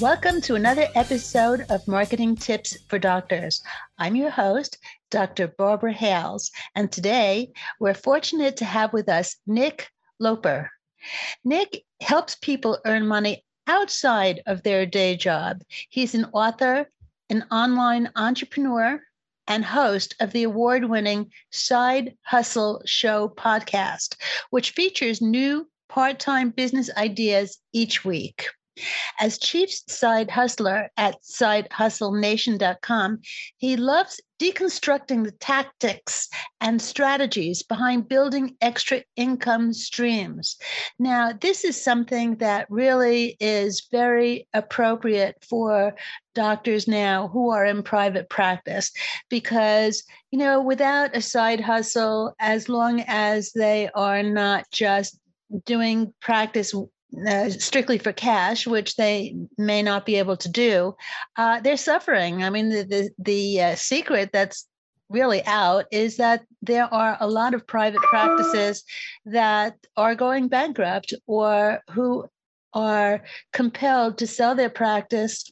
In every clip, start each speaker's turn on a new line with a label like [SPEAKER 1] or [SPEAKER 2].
[SPEAKER 1] Welcome to another episode of Marketing Tips for Doctors. I'm your host, Dr. Barbara Hales, and today we're fortunate to have with us Nick Loper. Nick helps people earn money outside of their day job. He's an author, an online entrepreneur, and host of the award winning Side Hustle Show podcast, which features new part time business ideas each week. As chief side hustler at sidehustlenation.com, he loves deconstructing the tactics and strategies behind building extra income streams. Now, this is something that really is very appropriate for doctors now who are in private practice because, you know, without a side hustle, as long as they are not just doing practice uh, strictly for cash, which they may not be able to do, uh, they're suffering. I mean, the the, the uh, secret that's really out is that there are a lot of private practices that are going bankrupt or who are compelled to sell their practice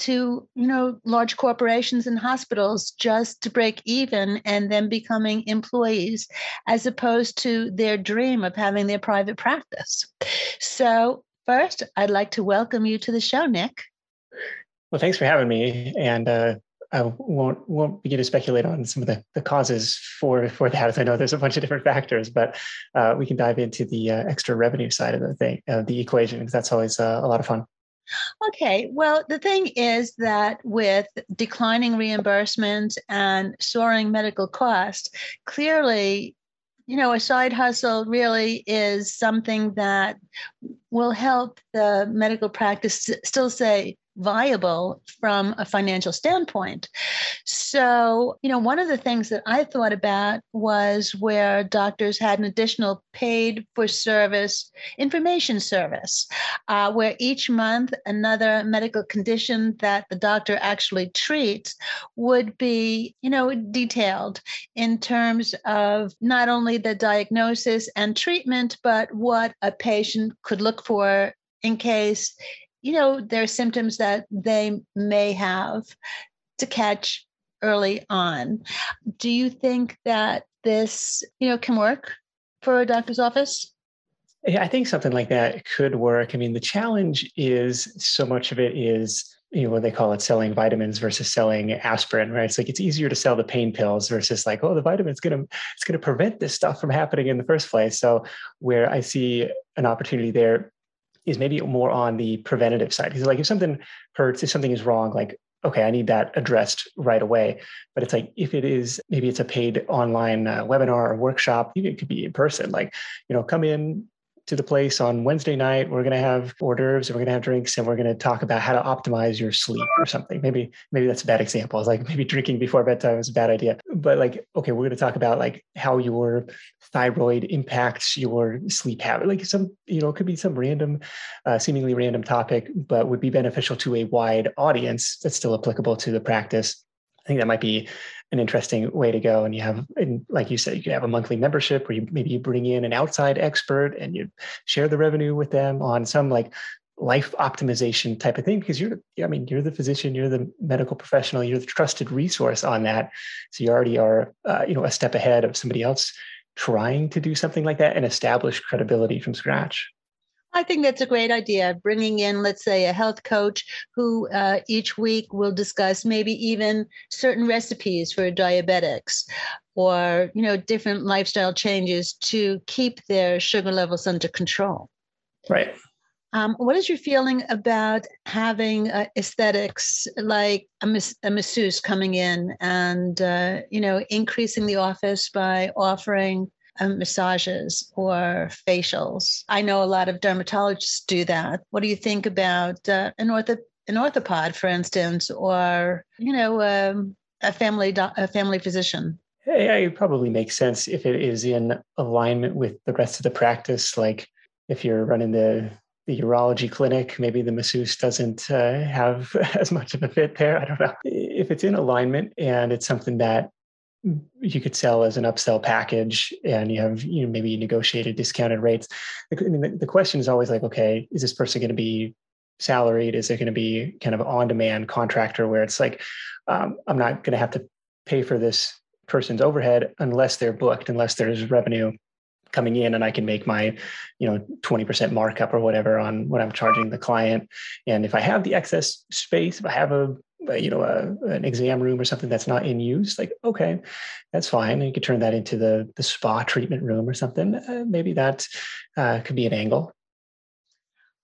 [SPEAKER 1] to you know large corporations and hospitals just to break even and then becoming employees as opposed to their dream of having their private practice so first i'd like to welcome you to the show nick
[SPEAKER 2] well thanks for having me and uh, I won't won't begin to speculate on some of the, the causes for for that, as I know there's a bunch of different factors. But uh, we can dive into the uh, extra revenue side of the thing, uh, the equation, because that's always uh, a lot of fun.
[SPEAKER 1] Okay, well, the thing is that with declining reimbursements and soaring medical costs, clearly, you know, a side hustle really is something that will help the medical practice still say viable from a financial standpoint. So, you know, one of the things that I thought about was where doctors had an additional paid for service information service, uh, where each month another medical condition that the doctor actually treats would be, you know, detailed in terms of not only the diagnosis and treatment, but what a patient could look for in case you know, there are symptoms that they may have to catch early on. Do you think that this, you know, can work for a doctor's office?
[SPEAKER 2] Yeah, I think something like that could work. I mean, the challenge is so much of it is you know what they call it selling vitamins versus selling aspirin right it's like it's easier to sell the pain pills versus like oh the vitamin's going to it's going to prevent this stuff from happening in the first place so where i see an opportunity there is maybe more on the preventative side. Because like if something hurts, if something is wrong, like okay, I need that addressed right away. But it's like if it is maybe it's a paid online uh, webinar or workshop, even it could be in person. Like you know, come in, to the place on Wednesday night. We're going to have hors d'oeuvres and we're going to have drinks and we're going to talk about how to optimize your sleep or something. Maybe, maybe that's a bad example. It's like maybe drinking before bedtime is a bad idea. But like, okay, we're going to talk about like how your thyroid impacts your sleep habit. Like some, you know, it could be some random, uh, seemingly random topic, but would be beneficial to a wide audience that's still applicable to the practice. I think that might be an interesting way to go. And you have, and like you said, you could have a monthly membership where you maybe you bring in an outside expert and you share the revenue with them on some like life optimization type of thing because you're i mean you're the physician you're the medical professional you're the trusted resource on that so you already are uh, you know a step ahead of somebody else trying to do something like that and establish credibility from scratch
[SPEAKER 1] I think that's a great idea. Bringing in, let's say, a health coach who uh, each week will discuss maybe even certain recipes for diabetics or, you know, different lifestyle changes to keep their sugar levels under control.
[SPEAKER 2] Right.
[SPEAKER 1] Um, what is your feeling about having uh, aesthetics like a, mas- a, masseuse coming in and, uh, you know, increasing the office by offering um, massages or facials. I know a lot of dermatologists do that. What do you think about uh, an ortho- an orthopod, for instance, or you know, um, a family do- a family physician?
[SPEAKER 2] Hey, it probably makes sense if it is in alignment with the rest of the practice. Like if you're running the the urology clinic, maybe the masseuse doesn't uh, have as much of a fit there. I don't know. If it's in alignment and it's something that you could sell as an upsell package and you have you know maybe negotiated discounted rates I mean, the, the question is always like okay is this person going to be salaried is it going to be kind of on demand contractor where it's like um, i'm not going to have to pay for this person's overhead unless they're booked unless there's revenue coming in and i can make my you know 20% markup or whatever on what i'm charging the client. And if i have the excess space if i have a you know a, an exam room or something that's not in use like okay that's fine. And you could turn that into the the spa treatment room or something. Uh, maybe that uh, could be an angle.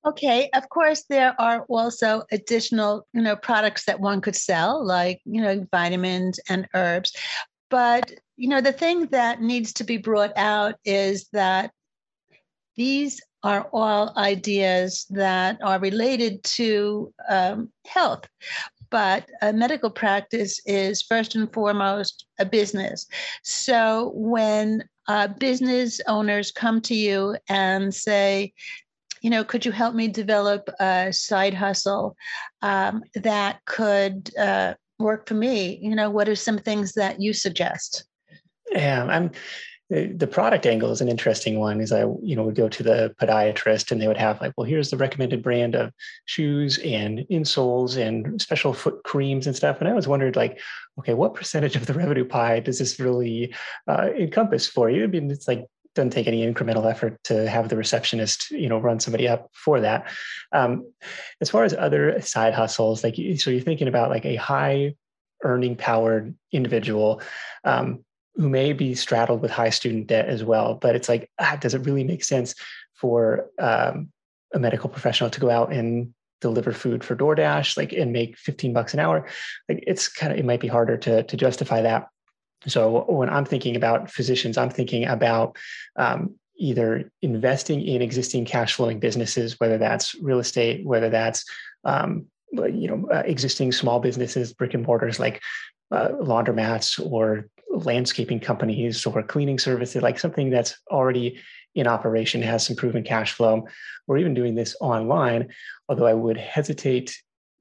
[SPEAKER 1] Okay of course there are also additional you know products that one could sell like you know vitamins and herbs. But you know the thing that needs to be brought out is that these are all ideas that are related to um, health but a medical practice is first and foremost a business. So when uh, business owners come to you and say, you know, could you help me develop a side hustle um, that could uh, work for me? You know, what are some things that you suggest?
[SPEAKER 2] Yeah, I'm the product angle is an interesting one is i you know would go to the podiatrist and they would have like well here's the recommended brand of shoes and insoles and special foot creams and stuff. And i always wondered like okay what percentage of the revenue pie does this really uh, encompass for you? I mean it's like doesn't take any incremental effort to have the receptionist you know run somebody up for that. Um, as far as other side hustles like so you're thinking about like a high earning powered individual um, who may be straddled with high student debt as well. But it's like, ah, does it really make sense for um, a medical professional to go out and deliver food for DoorDash, like and make 15 bucks an hour? Like it's kind of it might be harder to to justify that. So when I'm thinking about physicians, I'm thinking about um, either investing in existing cash flowing businesses, whether that's real estate, whether that's um, you know uh, existing small businesses, brick and mortars like uh, laundromats or landscaping companies or cleaning services, like something that's already in operation, has some proven cash flow. We're even doing this online, although I would hesitate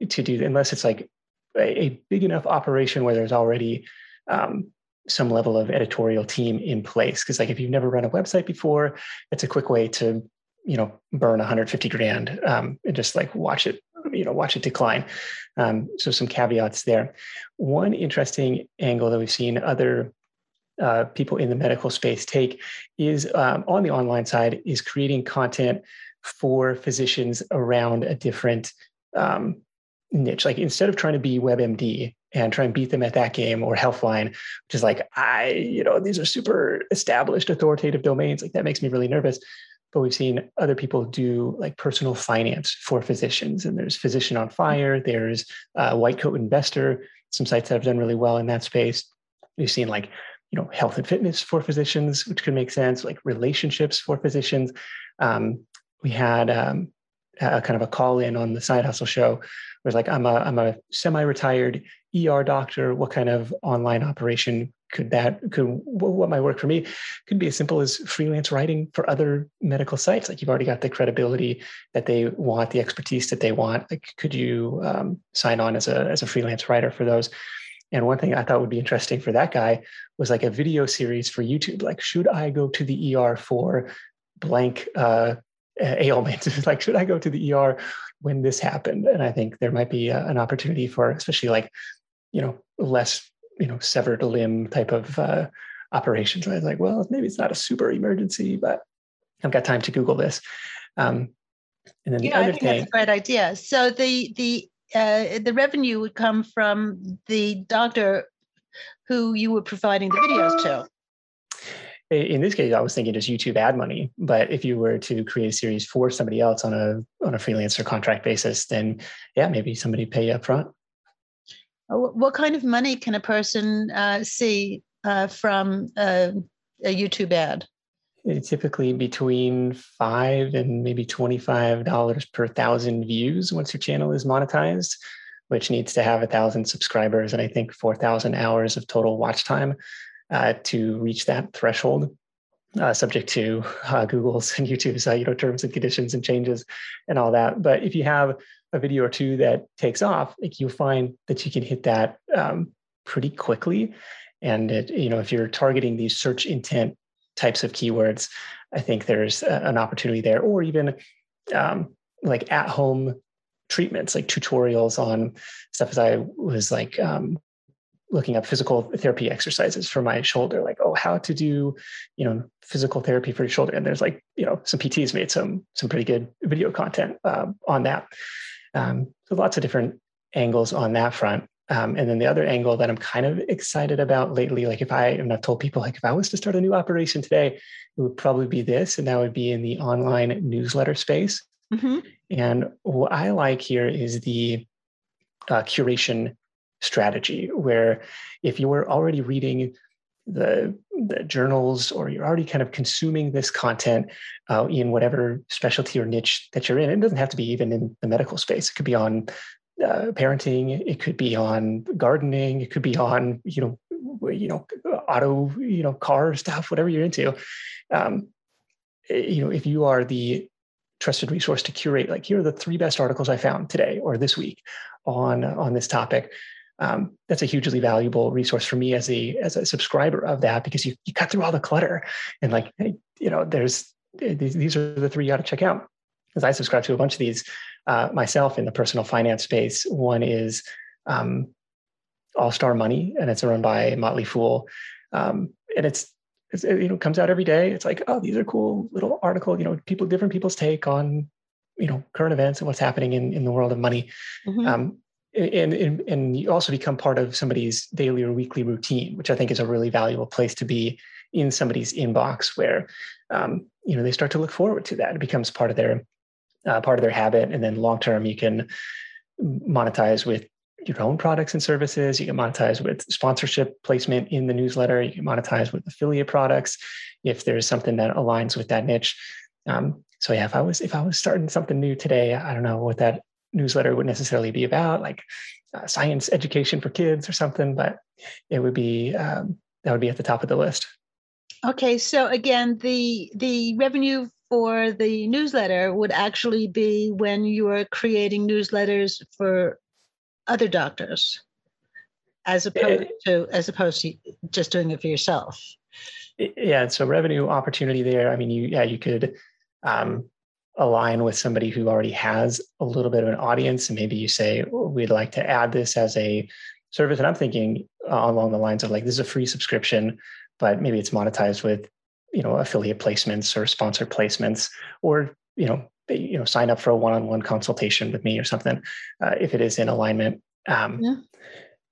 [SPEAKER 2] to do unless it's like a, a big enough operation where there's already um, some level of editorial team in place. Because like if you've never run a website before, it's a quick way to you know burn 150 grand um, and just like watch it you know watch it decline. Um, so some caveats there. One interesting angle that we've seen other uh, people in the medical space take is um, on the online side is creating content for physicians around a different um, niche. Like instead of trying to be WebMD and try and beat them at that game or Healthline, which is like I, you know, these are super established authoritative domains. Like that makes me really nervous but we've seen other people do like personal finance for physicians. And there's Physician on Fire, there's uh, White Coat Investor, some sites that have done really well in that space. We've seen like, you know, health and fitness for physicians, which could make sense, like relationships for physicians. Um, we had um, a kind of a call in on the side hustle show where it's like, I'm a, I'm a semi-retired ER doctor. What kind of online operation could that could what might work for me? Could be as simple as freelance writing for other medical sites. Like you've already got the credibility that they want the expertise that they want. Like could you um, sign on as a as a freelance writer for those? And one thing i thought would be interesting for that guy was like a video series for youtube like should i go to the er for blank uh, ailment? Like should i go to the er when this happened? And i think there might be a, uh, an opportunity for especially like you know less you know severed a limb type of uh, operations. I was like, well, maybe it's not a super emergency, but I've got time to Google this. Um,
[SPEAKER 1] and then the yeah, other I think thing, that's a great idea. So the the uh, the revenue would come from the doctor who you were providing the videos to.
[SPEAKER 2] In this case, I was thinking just YouTube ad money. But if you were to create a series for somebody else on a on a freelancer contract basis, then yeah, maybe somebody pay you up front.
[SPEAKER 1] Uh, what kind of money can a person uh, see uh, from uh, a YouTube ad?
[SPEAKER 2] typically between five and maybe $25 per thousand views once your channel is monetized, which needs to have a thousand subscribers and I think 4,000 hours of total watch time uh, to reach that threshold. Uh, subject to uh, Google's and YouTube's uh, you know terms and conditions and changes and all that. But if you have a video or two that takes off, like you'll find that you can hit that um, pretty quickly. And it, you know, if you're targeting these search intent types of keywords, I think there's a, an opportunity there, or even um, like at home treatments, like tutorials on stuff as I was like um, looking up physical therapy exercises for my shoulder, like, oh, how to do, you know, physical therapy for your shoulder. And there's like, you know, some PTs made some, some pretty good video content uh, on that. Um, so lots of different angles on that front. Um, and then the other angle that I'm kind of excited about lately, like if I, and I've told people, like if I was to start a new operation today, it would probably be this, and that would be in the online newsletter space. Mm-hmm. And what I like here is the uh, curation strategy, where if you were already reading the, the journals or you're already kind of consuming this content uh, in whatever specialty or niche that you're in, it doesn't have to be even in the medical space. It could be on uh, parenting. It could be on gardening. It could be on you know you know auto you know car stuff, whatever you're into. Um, eh, you know, if you are the trusted resource to curate, like here are the three best articles I found today or this week on on this topic. Um, that's a hugely valuable resource for me as a as a subscriber of that because you you cut through all the clutter and like hey, you know there's these, these are the three you got to check out. As I subscribe to a bunch of these uh, myself in the personal finance space. One is um, All Star Money, and it's run by Motley Fool, um, and it's, it's it, you know comes out every day. It's like oh these are cool little article. You know people different people's take on you know current events and what's happening in in the world of money. Mm-hmm. Um, and, and and you also become part of somebody's daily or weekly routine, which I think is a really valuable place to be in somebody's inbox, where um, you know they start to look forward to that. It becomes part of their uh, part of their habit. And then long term, you can monetize with your own products and services. You can monetize with sponsorship placement in the newsletter. You can monetize with affiliate products if there's something that aligns with that niche. Um, so yeah, if I was if I was starting something new today, I don't know what that newsletter would necessarily be about, like uh, science education for kids or something, but it would be um, that would be at the top of the list.
[SPEAKER 1] Okay, so again, the the revenue for the newsletter would actually be when you are creating newsletters for other doctors as opposed to as opposed to just doing it for yourself
[SPEAKER 2] yeah so revenue opportunity there i mean you yeah you could um, align with somebody who already has a little bit of an audience. And maybe you say we'd like to add this as a service. And i'm thinking along the lines of like this is a free subscription but maybe it's monetized with you know affiliate placements or sponsor placements or you know you know sign up for a one-on-one consultation with me or something uh, if it is in alignment. Um,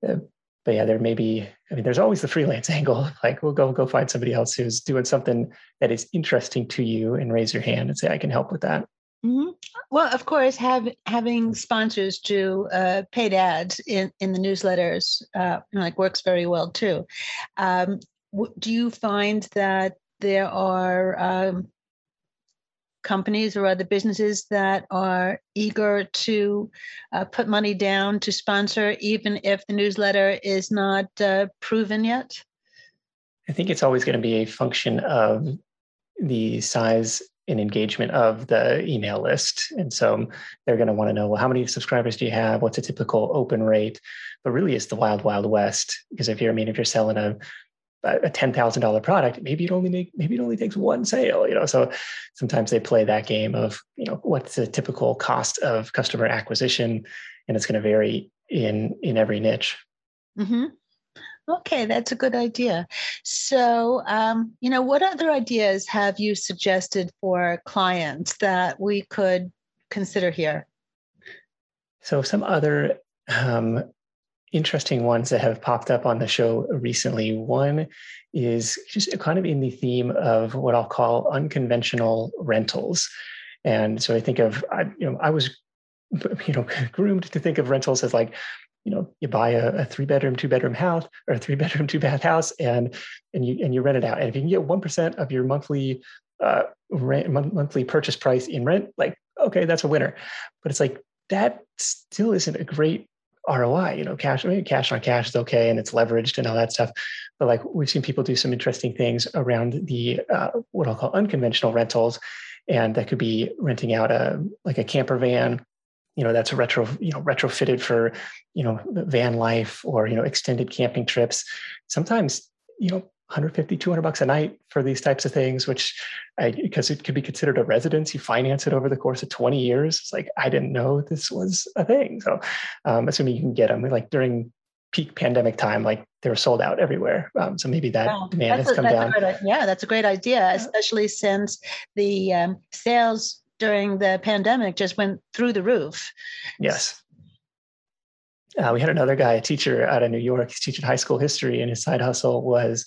[SPEAKER 2] yeah. But yeah there may be i mean there's always the freelance angle like we'll go go find somebody else who's doing something that is interesting to you and raise your hand and say i can help with that
[SPEAKER 1] mm-hmm. well of course have, having sponsors do uh, paid ads in, in the newsletters uh, like works very well too um, do you find that there are um, companies or other businesses that are eager to uh, put money down to sponsor, even if the newsletter is not uh, proven yet?
[SPEAKER 2] I think it's always going to be a function of the size and engagement of the email list. And so they're going to want to know, well, how many subscribers do you have? What's a typical open rate? But really, it's the wild, wild west. Because if you're, I mean, if you're selling a a ten thousand dollar product, maybe it only make maybe it only takes one sale. You know, so sometimes they play that game of you know what's the typical cost of customer acquisition, and it's going to vary in in every niche.
[SPEAKER 1] Mm-hmm. Okay, that's a good idea. So, um, you know, what other ideas have you suggested for clients that we could consider here?
[SPEAKER 2] So, some other um, interesting ones that have popped up on the show recently. One is just kind of in the theme of what I'll call unconventional rentals. And so I think of, I, you know, I was, you know, groomed to think of rentals as like, you know, you buy a, a three bedroom, two bedroom house or a three bedroom, two bath house and, and you, and you rent it out. And if you can get 1% of your monthly uh, rent, monthly purchase price in rent, like okay, that's a winner. But it's like that still isn't a great ROI. You know, cash, mean, cash on cash is okay, and it's leveraged and all that stuff. But like we've seen people do some interesting things around the uh, what I'll call unconventional rentals, and that could be renting out a like a camper van. You know, that's retro, you know, retrofitted for, you know, van life or you know, extended camping trips. Sometimes, you know, 150 200 bucks a night for these types of things which I, because it could be considered a residence you finance it over the course of 20 years. It's like i didn't know this was a thing. So um, assuming you can get them like during peak pandemic time like they were sold out everywhere. Um, so maybe that wow. demand that's has a, come down.
[SPEAKER 1] great, yeah that's a great idea especially since the um, sales during the pandemic just went through the roof.
[SPEAKER 2] Yes. Uh, we had another guy, a teacher out of New York. He's teaching high school history, and his side hustle was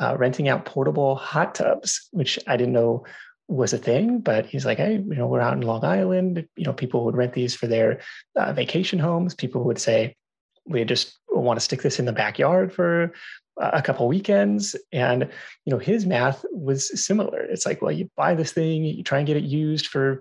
[SPEAKER 2] uh, renting out portable hot tubs, which I didn't know was a thing. But he's like, hey, you know, we're out in Long Island. You know, people would rent these for their uh, vacation homes. People would say, we just want to stick this in the backyard for a couple weekends and you know his math was similar it's like well you buy this thing you try and get it used for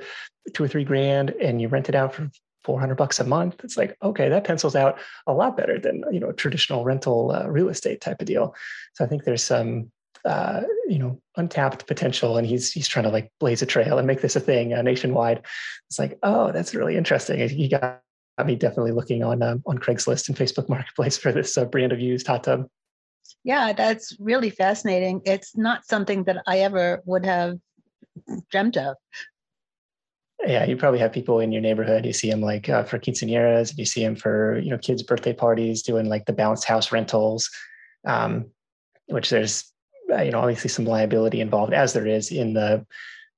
[SPEAKER 2] two or three grand and you rent it out for 400 bucks a month it's like okay that pencils out a lot better than you know traditional rental uh, real estate type of deal. So i think there's some uh, you know untapped potential and he's he's trying to like blaze a trail and make this a thing uh, nationwide. It's like oh that's really interesting. He got me definitely looking on um, on craigslist and facebook marketplace for this uh, brand of used hot tub.
[SPEAKER 1] Yeah that's really fascinating. It's not something that i ever would have dreamt of
[SPEAKER 2] yeah, you probably have people in your neighborhood. You see them like uh, for quinceañeras, you see them for you know kids' birthday parties, doing like the bounce house rentals, um, which there's uh, you know obviously some liability involved, as there is in the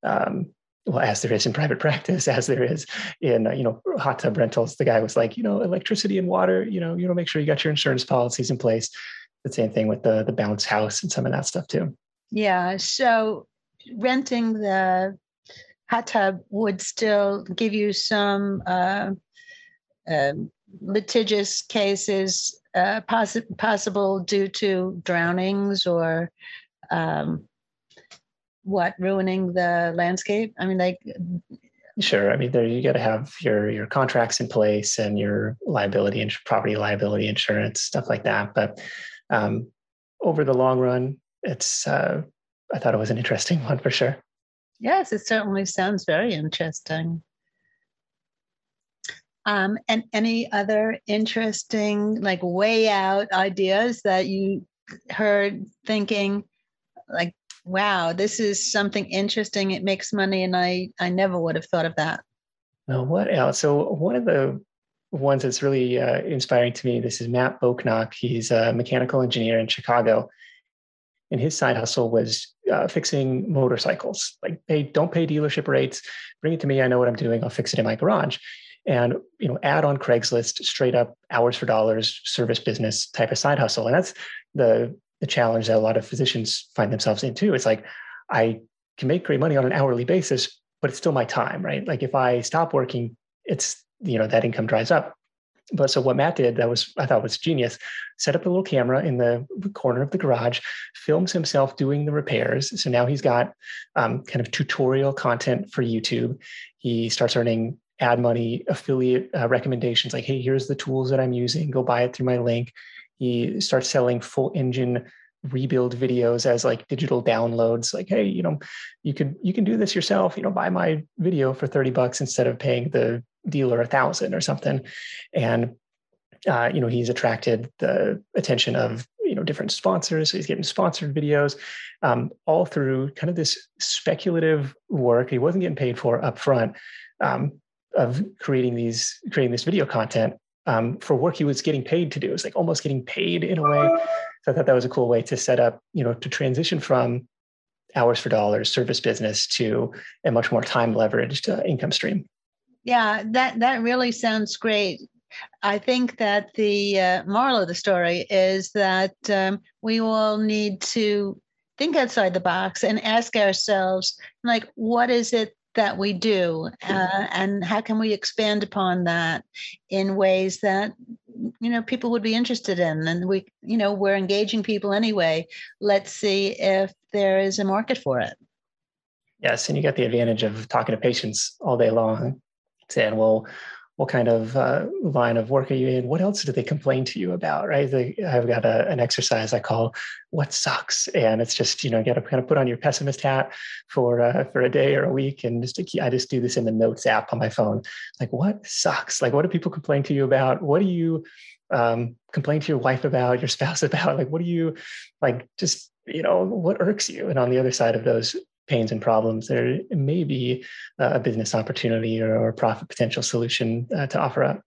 [SPEAKER 2] um, well, as there is in private practice, as there is in you know hot tub rentals. The guy was like, you know, electricity and water. You know, you know, make sure you got your insurance policies in place. The same thing with the the bounce house and some of that stuff too.
[SPEAKER 1] Yeah. So renting the hot tub would still give you some uh, uh, litigious cases uh, poss- possible due to drownings or um, what ruining the landscape. I mean, like.
[SPEAKER 2] Sure. I mean, there you got to have your your contracts in place and your liability and property liability insurance stuff like that. But um, over the long run, it's uh, I thought it was an interesting one for sure.
[SPEAKER 1] Yes, it certainly sounds very interesting. Um, and any other interesting, like way out ideas that you heard thinking, like, wow, this is something interesting. It makes money, and I I never would have thought of that.
[SPEAKER 2] Well, what else? So one of the ones that's really uh, inspiring to me. This is Matt Boknock. He's a mechanical engineer in Chicago, and his side hustle was uh, fixing motorcycles. Like, hey, don't pay dealership rates. Bring it to me. I know what I'm doing. I'll fix it in my garage. And you know, add on Craigslist, straight up hours for dollars, service business type of side hustle. And that's the the challenge that a lot of physicians find themselves in too. It's like I can make great money on an hourly basis, but it's still my time, right? Like if I stop working, it's you know that income dries up. But so what Matt did that was I thought was genius. Set up a little camera in the corner of the garage, films himself doing the repairs. So now he's got um, kind of tutorial content for YouTube. He starts earning ad money, affiliate uh, recommendations like, hey, here's the tools that I'm using. Go buy it through my link. He starts selling full engine rebuild videos as like digital downloads like hey you know you could you can do this yourself you know buy my video for 30 bucks instead of paying the dealer a thousand or something. And uh, you know he's attracted the attention of you know different sponsors so he's getting sponsored videos um, all through kind of this speculative work he wasn't getting paid for up front um, of creating these creating this video content um, for work he was getting paid to do. It's like almost getting paid in a way so i thought that was a cool way to set up you know to transition from hours for dollars service business to a much more time leveraged uh, income stream
[SPEAKER 1] yeah, that that really sounds great. I think that the uh, moral of the story is that um, we all need to think outside the box and ask ourselves, like, what is it that we do, uh, and how can we expand upon that in ways that you know people would be interested in, and we, you know, we're engaging people anyway. Let's see if there is a market for it.
[SPEAKER 2] Yes, and you get the advantage of talking to patients all day long, saying, "Well, what kind of uh, line of work are you in? What else do they complain to you about? Right? They, I've got a, an exercise I call "What sucks," and it's just you know you got to kind of put on your pessimist hat for uh, for a day or a week, and just to, I just do this in the notes app on my phone. Like, what sucks? Like, what do people complain to you about? What do you um, complain to your wife about, your spouse about? Like, what do you like? Just you know, what irks you? And on the other side of those pains and problems, there may be a business opportunity or, a profit potential solution uh, to offer up.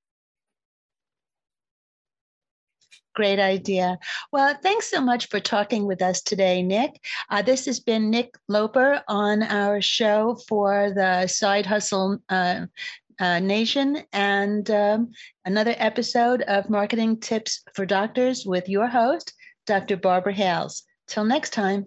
[SPEAKER 1] Great idea. Well, thanks so much for talking with us today, Nick. Uh, this has been Nick Loper on our show for the Side Hustle uh, uh, Nation and um, another episode of Marketing Tips for Doctors with your host, Dr. Barbara Hales. Till next time.